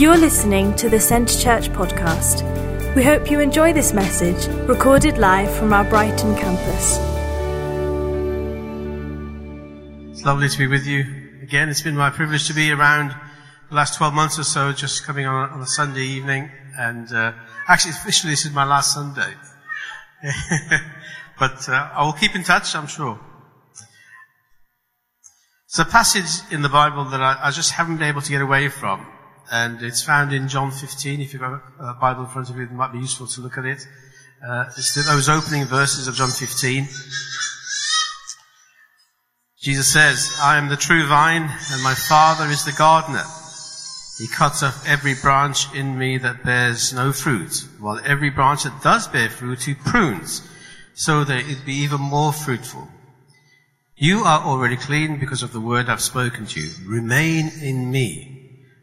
You're listening to the Centre Church podcast. We hope you enjoy this message, recorded live from our Brighton campus. It's lovely to be with you again. It's been my privilege to be around the last 12 months or so, just coming on, on a Sunday evening. And uh, actually, officially, this is my last Sunday. but uh, I will keep in touch, I'm sure. It's a passage in the Bible that I, I, just haven't been able to get away from. And it's found in John 15. If you've got a Bible in front of you, it might be useful to look at it. Uh, it's those opening verses of John 15. Jesus says, I am the true vine, and my Father is the gardener. He cuts off every branch in me that bears no fruit, while every branch that does bear fruit, he prunes, so that it be even more fruitful. You are already clean because of the word I've spoken to you. Remain in me,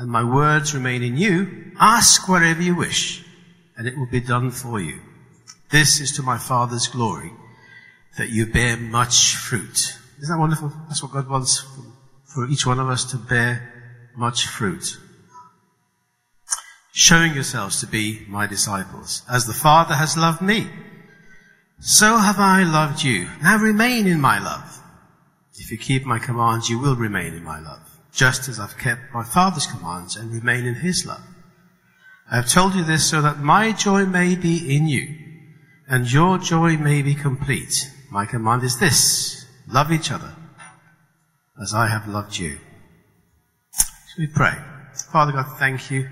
and my words remain in you, ask whatever you wish, and it will be done for you. This is to my Father's glory, that you bear much fruit. Isn't that wonderful? That's what God wants for each one of us to bear much fruit showing yourselves to be my disciples. As the Father has loved me, so have I loved you. Now remain in my love. If you keep my commands, you will remain in my love, just as I've kept my Father's commands and remain in his love. I have told you this so that my joy may be in you, and your joy may be complete. My command is this, love each other, as I have loved you. So we pray. Father God, thank you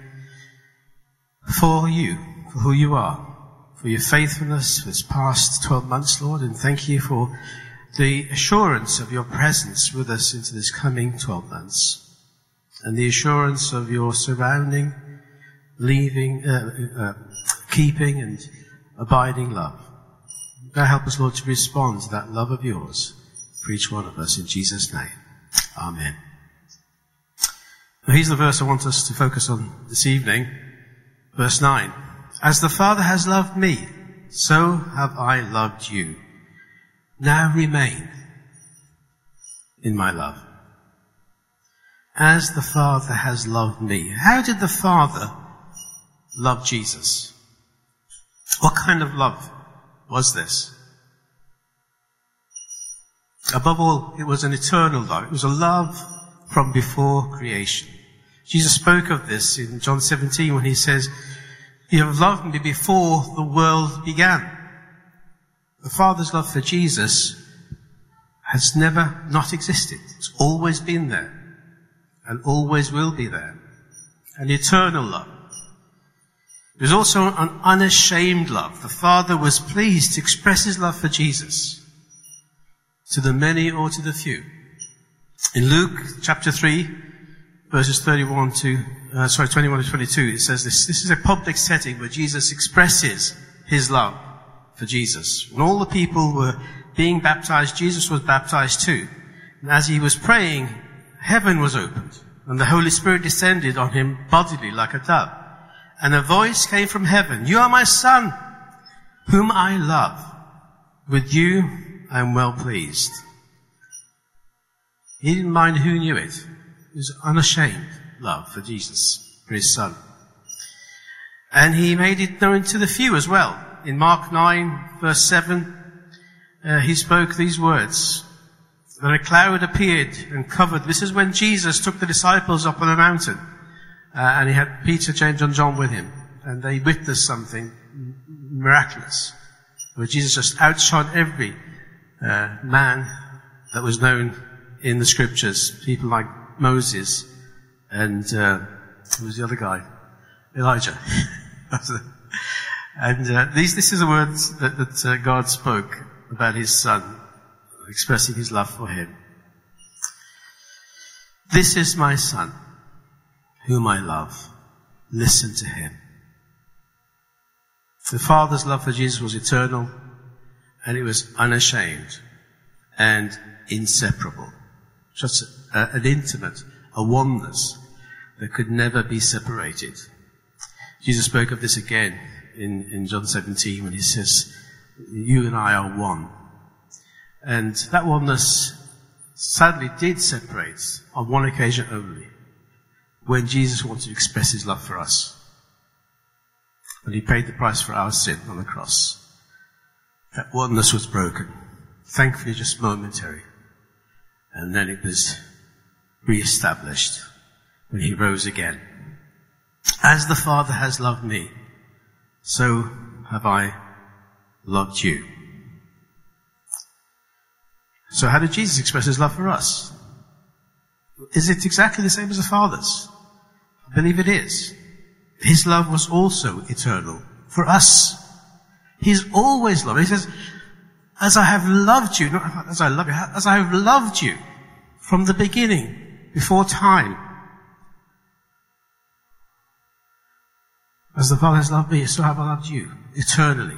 for you, for who you are, for your faithfulness for this past 12 months, Lord, and thank you for the assurance of your presence with us into this coming 12 months, and the assurance of your surrounding, leaving, uh, uh, keeping and abiding love. God help us, Lord, to respond to that love of yours for each one of us in Jesus' name. Amen. Now, here's the verse I want us to focus on this evening. Verse 9. As the Father has loved me, so have I loved you. Now remain in my love. As the Father has loved me. How did the Father love Jesus? What kind of love was this? Above all, it was an eternal love. It was a love from before creation. Jesus spoke of this in John 17 when he says, You have loved me before the world began. The Father's love for Jesus has never not existed. It's always been there and always will be there. An eternal love. Was also an unashamed love. The Father was pleased to express his love for Jesus to the many or to the few. In Luke chapter 3, verses 31 to, uh, sorry, 21 to 22, it says this, this is a public setting where Jesus expresses his love for Jesus. When all the people were being baptized, Jesus was baptized too. And as he was praying, heaven was opened, and the Holy Spirit descended on him bodily like a dove. And a voice came from heaven, You are my son, whom I love. With you I am well pleased. He didn't mind who knew it It was unashamed love for Jesus, for his son. And he made it known to the few as well. In Mark 9 verse 7, uh, he spoke these words. Then a cloud appeared and covered. This is when Jesus took the disciples up on a mountain. Uh, and he had Peter, James and John with him. And they witnessed something miraculous. Where Jesus just outshone every uh, man that was known in the scriptures. People like Moses and uh, who was the other guy? Elijah. and uh, these, this is the words that, that uh, God spoke about His Son, expressing His love for Him. This is my Son, whom I love. listen to him. The Father's love for Jesus was eternal and it was unashamed and inseparable. Just a, an intimate, a oneness that could never be separated. Jesus spoke of this again in, in John 17 when he says, you and I are one. And that oneness sadly did separate on one occasion only, when Jesus wanted to express his love for us. When he paid the price for our sin on the cross. That oneness was broken. Thankfully just momentary. And then it was re-established when he rose again. As the Father has loved me, so have I loved you. So how did Jesus express his love for us? Is it exactly the same as the Father's? I believe it is. His love was also eternal for us. He's always loved. He says, as I have loved you, not as I love you, as I have loved you from the beginning, before time. As the Father has loved me, so have I loved you eternally.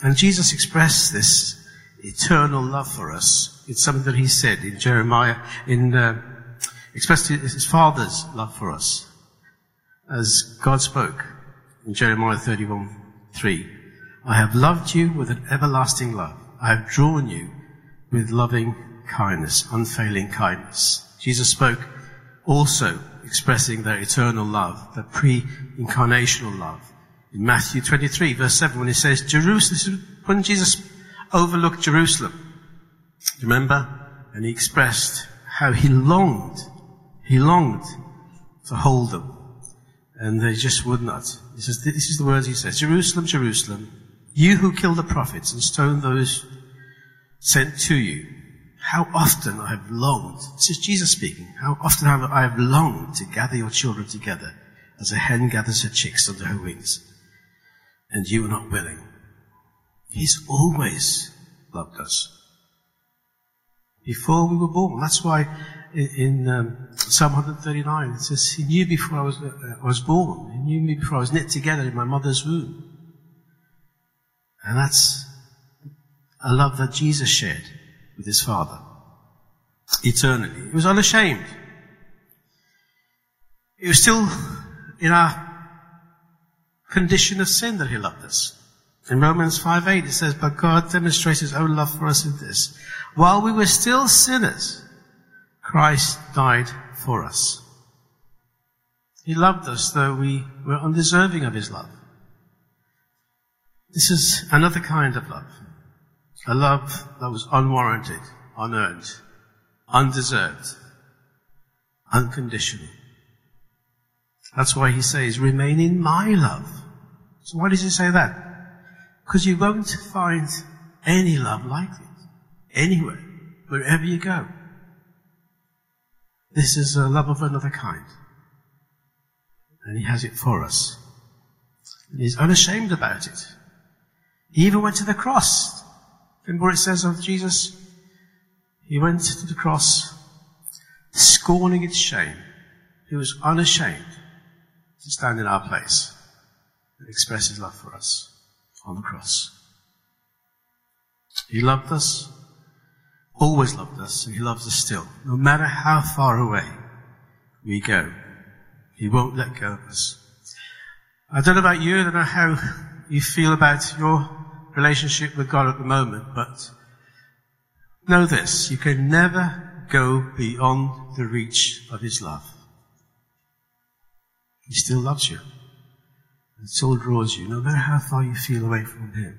And Jesus expressed this eternal love for us. It's something that he said in Jeremiah, in, uh, expressed his father's love for us. As God spoke in Jeremiah 31, 3. I have loved you with an everlasting love. I have drawn you with loving kindness, unfailing kindness. Jesus spoke also expressing their eternal love, their pre-incarnational love in Matthew 23 verse 7 when he says Jerusalem, when Jesus overlooked Jerusalem, remember? And he expressed how he longed, he longed to hold them. And they just would not. He says, this is the words he says, Jerusalem, Jerusalem, you who kill the prophets and stone those sent to you. How often I have longed, this is Jesus speaking, how often have I have longed to gather your children together as a hen gathers her chicks under her wings and you were not willing. He's always loved us. Before we were born. That's why in, in um, Psalm 139 it says, He knew before I was, uh, I was born. He knew me before I was knit together in my mother's womb. And that's a love that Jesus shared with his Father. Eternally. He was unashamed. He was still in our condition of sin that he loved us. In Romans 5.8 it says, But God demonstrates his own love for us in this. While we were still sinners, Christ died for us. He loved us though we were undeserving of his love. This is another kind of love. A love that was unwarranted, unearned, undeserved, unconditional. That's why he says, remain in my love. So why does he say that? Because you won't find any love like it. Anywhere. Wherever you go. This is a love of another kind. And he has it for us. And he's unashamed about it. He even went to the cross. Remember what it says of Jesus? He went to the cross, scorning its shame. He was unashamed to stand in our place and express his love for us on the cross. He loved us, always loved us, and he loves us still. No matter how far away we go, he won't let go of us. I don't know about you, I don't know how you feel about your relationship with God at the moment, but know this, you can never go beyond the reach of his love. He still loves you. It still draws you, no matter how far you feel away from Him.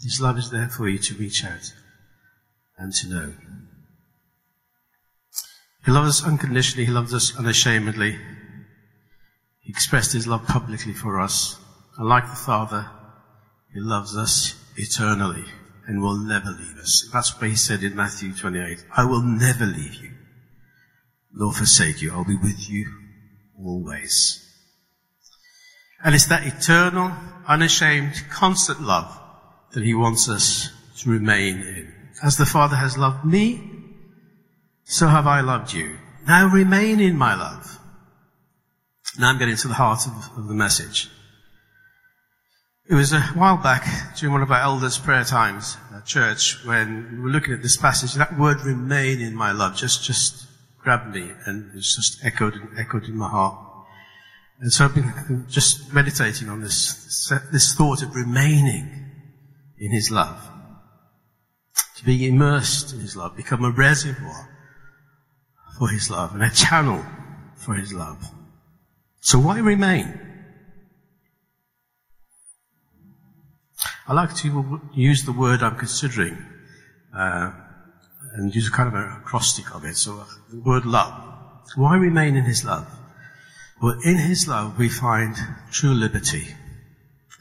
His love is there for you to reach out and to know. He loves us unconditionally. He loves us unashamedly. He expressed His love publicly for us. And like the Father, He loves us eternally and will never leave us. That's what He said in Matthew 28. I will never leave you, nor forsake you. I'll be with you always. And it's that eternal, unashamed, constant love that he wants us to remain in. As the Father has loved me, so have I loved you. Now remain in my love. Now I'm getting to the heart of, of the message. It was a while back during one of our elders' prayer times at church when we were looking at this passage. That word remain in my love just, just grabbed me and it's just echoed and echoed in my heart. And so I've been just meditating on this, this thought of remaining in His love. To be immersed in His love, become a reservoir for His love and a channel for His love. So why remain? I like to use the word I'm considering uh, and use a kind of an acrostic of it. So the word love. Why remain in His love? Well, in His love we find true liberty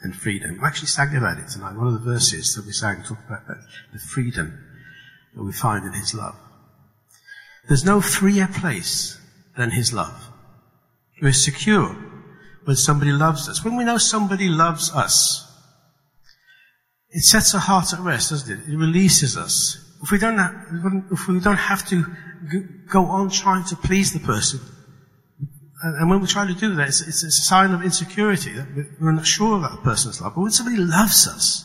and freedom. I actually sang about it tonight. One of the verses that we sang talked about that, the freedom that we find in His love. There's no freer place than His love. We're secure when somebody loves us. When we know somebody loves us, it sets our heart at rest, doesn't it? It releases us. If we don't if we don't have to go on trying to please the person, and when we try to do that, it's, it's, a sign of insecurity that we're not sure of that person's love. But when somebody loves us,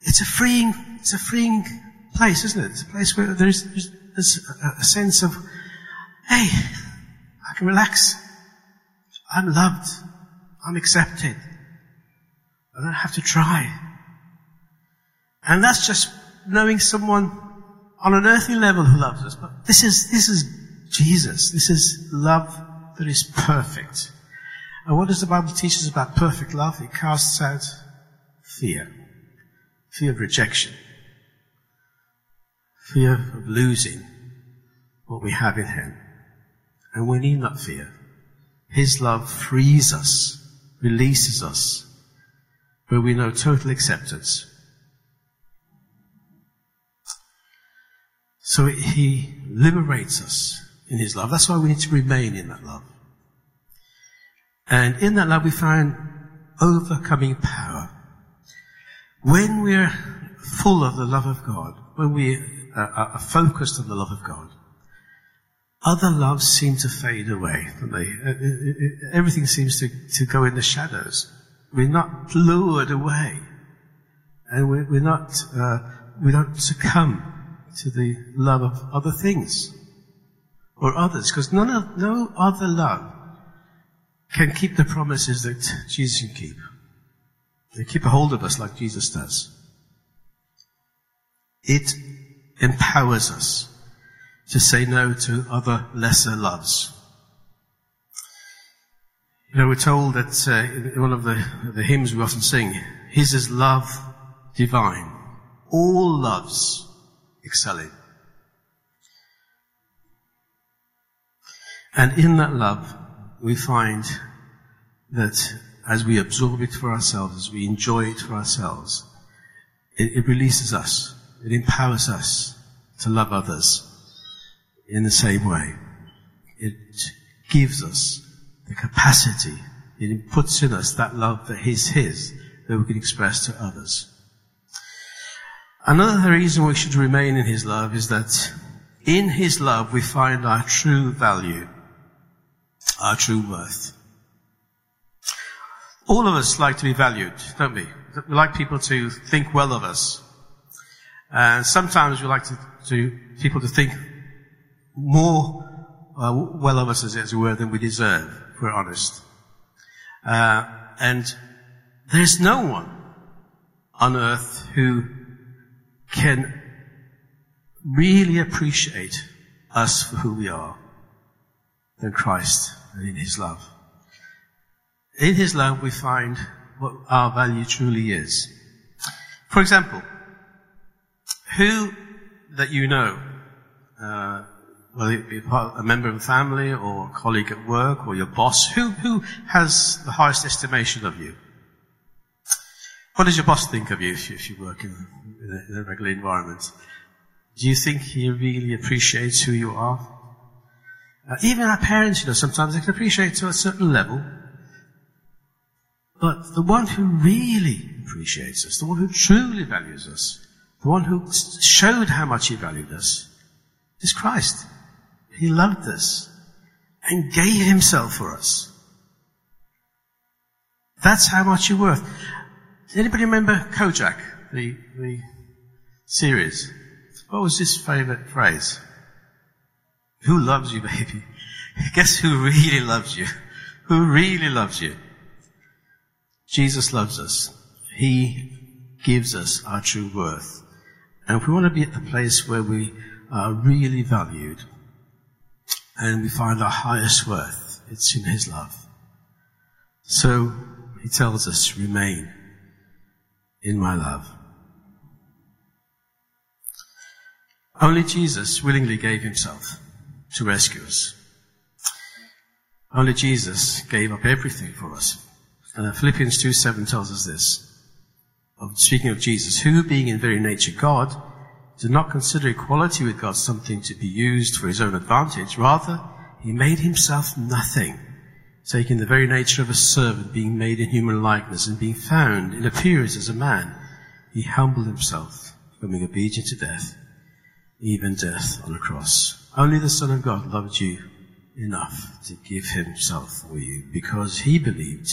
it's a freeing, it's a freeing place, isn't it? It's a place where there's, there's a sense of, hey, I can relax. I'm loved. I'm accepted. I don't have to try. And that's just knowing someone on an earthly level who loves us. But this is, this is Jesus. This is love that is perfect. And what does the Bible teach us about perfect love? It casts out fear. Fear of rejection. Fear of losing what we have in Him. And we need not fear. His love frees us, releases us, where we know total acceptance. So He liberates us in His love. That's why we need to remain in that love. And in that love we find overcoming power. When we're full of the love of God, when we are focused on the love of God, other loves seem to fade away, don't they? Uh, uh, uh, everything seems to, to go in the shadows. We're not lured away. And we're, we're not, uh, we don't succumb to the love of other things or others, because none of, no other love can keep the promises that Jesus can keep. They keep a hold of us like Jesus does. It empowers us to say no to other lesser loves. You know, we're told that uh, in one of the, the hymns we often sing, His is love divine, all loves excelling. And in that love, we find that as we absorb it for ourselves, as we enjoy it for ourselves, it, it releases us. It empowers us to love others in the same way. It gives us the capacity, it puts in us that love that is His, that we can express to others. Another reason we should remain in His love is that in His love we find our true value our true worth. All of us like to be valued, don't we? We like people to think well of us. And sometimes we like to, to people to think more uh, well of us, as it were, than we deserve, if we're honest. Uh, and there's no one on earth who can really appreciate us for who we are than Christ and in His love. In His love we find what our value truly is. For example, who that you know, uh, whether it be a member of the family or a colleague at work or your boss, who, who has the highest estimation of you? What does your boss think of you if you, if you work in, in, a, in a regular environment? Do you think he really appreciates who you are? Uh, even our parents, you know, sometimes they can appreciate to a certain level. But the one who really appreciates us, the one who truly values us, the one who showed how much he valued us, is Christ. He loved us and gave himself for us. That's how much you're worth. Does anybody remember Kojak, the, the series? What was his favorite phrase? Who loves you, baby? Guess who really loves you? Who really loves you? Jesus loves us. He gives us our true worth. And if we want to be at the place where we are really valued and we find our highest worth, it's in His love. So He tells us, remain in my love. Only Jesus willingly gave Himself to rescue us. Only Jesus gave up everything for us. Uh, Philippians 2 7 tells us this. Of, speaking of Jesus, who being in very nature God, did not consider equality with God something to be used for his own advantage. Rather, he made himself nothing, taking the very nature of a servant, being made in human likeness, and being found in appearance as a man. He humbled himself, becoming obedient to death, even death on a cross. Only the Son of God loved you enough to give himself for you because he believed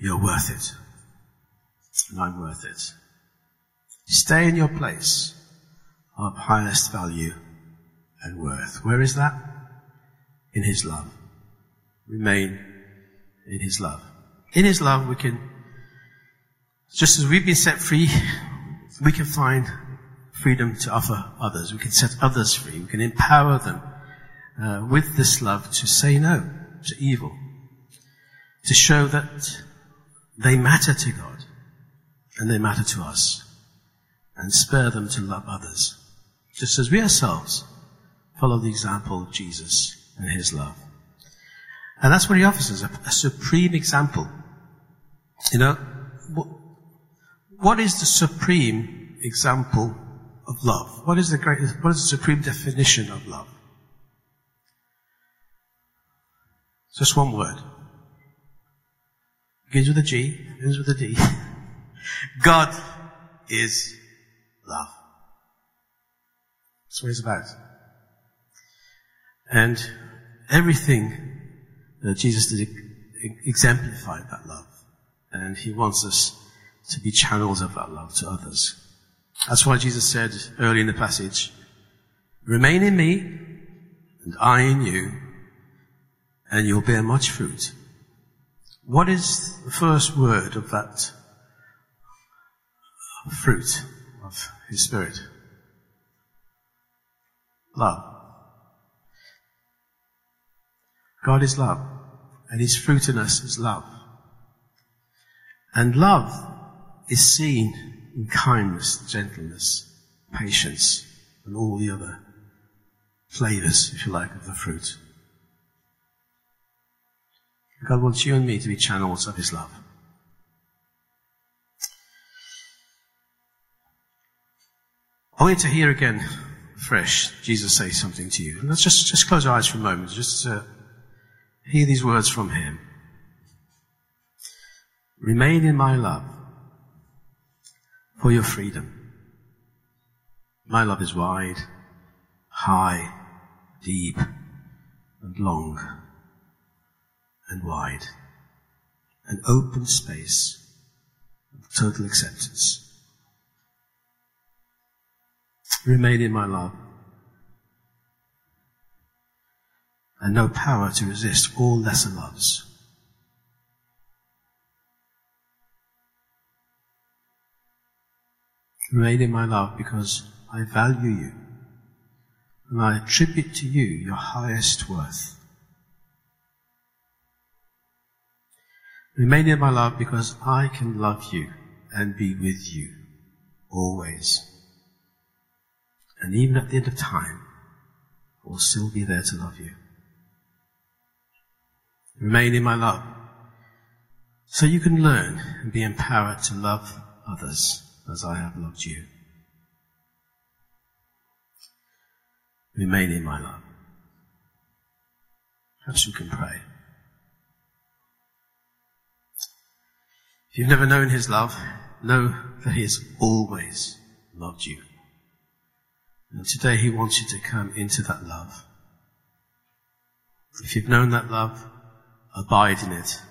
you're worth it. And I'm worth it. Stay in your place of highest value and worth. Where is that? In His love. Remain in His love. In His love, we can, just as we've been set free, we can find freedom to offer others. We can set others free. We can empower them uh, with this love to say no to evil, to show that they matter to God and they matter to us, and spare them to love others, just as we ourselves follow the example of Jesus and his love. And that's what he offers us, a, a supreme example. You know, what, what is the supreme example of love? What is the greatest, what is the supreme definition of love? Just one word. Begins with a G, ends with a D. God is love. That's what it's about. And everything that Jesus did exemplified that love. And he wants us to be channels of that love to others. That's why Jesus said early in the passage, remain in me and I in you and you'll bear much fruit. What is the first word of that fruit of His Spirit? Love. God is love, and His fruit in us is love. And love is seen in kindness, gentleness, patience, and all the other flavors, if you like, of the fruit. God wants you and me to be channels of His love. I want to hear again, fresh, Jesus say something to you. Let's just, just close our eyes for a moment, just to hear these words from Him. Remain in my love for your freedom. My love is wide, high, deep, and long and wide. An open space of total acceptance. Remain in my love. And no power to resist all lesser loves. Remain in my love because I value you and I attribute to you your highest worth. Remain in my love because I can love you and be with you always. And even at the end of time, I will still be there to love you. Remain in my love so you can learn and be empowered to love others as I have loved you. Remain in my love. Perhaps you can pray. If you've never known His love, know that He has always loved you. And today he wants you to come into that love. If you've known that love, abide in it.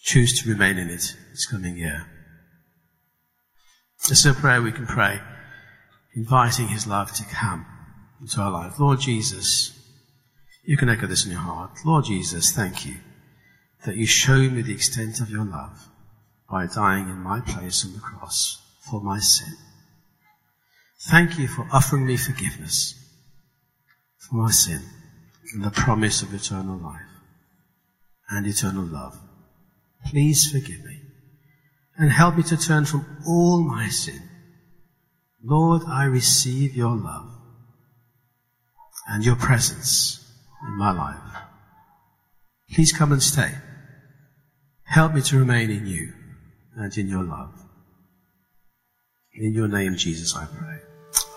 Choose to remain in it this coming year. Is a prayer we can pray, inviting his love to come into our life. Lord Jesus, you can echo this in your heart. Lord Jesus, thank you that you showed me the extent of your love by dying in my place on the cross for my sin. Thank you for offering me forgiveness for my sin and the promise of eternal life and eternal love. Please forgive me and help me to turn from all my sin. Lord, I receive your love and your presence in my life. Please come and stay. Help me to remain in you and in your love. In your name, Jesus, I pray.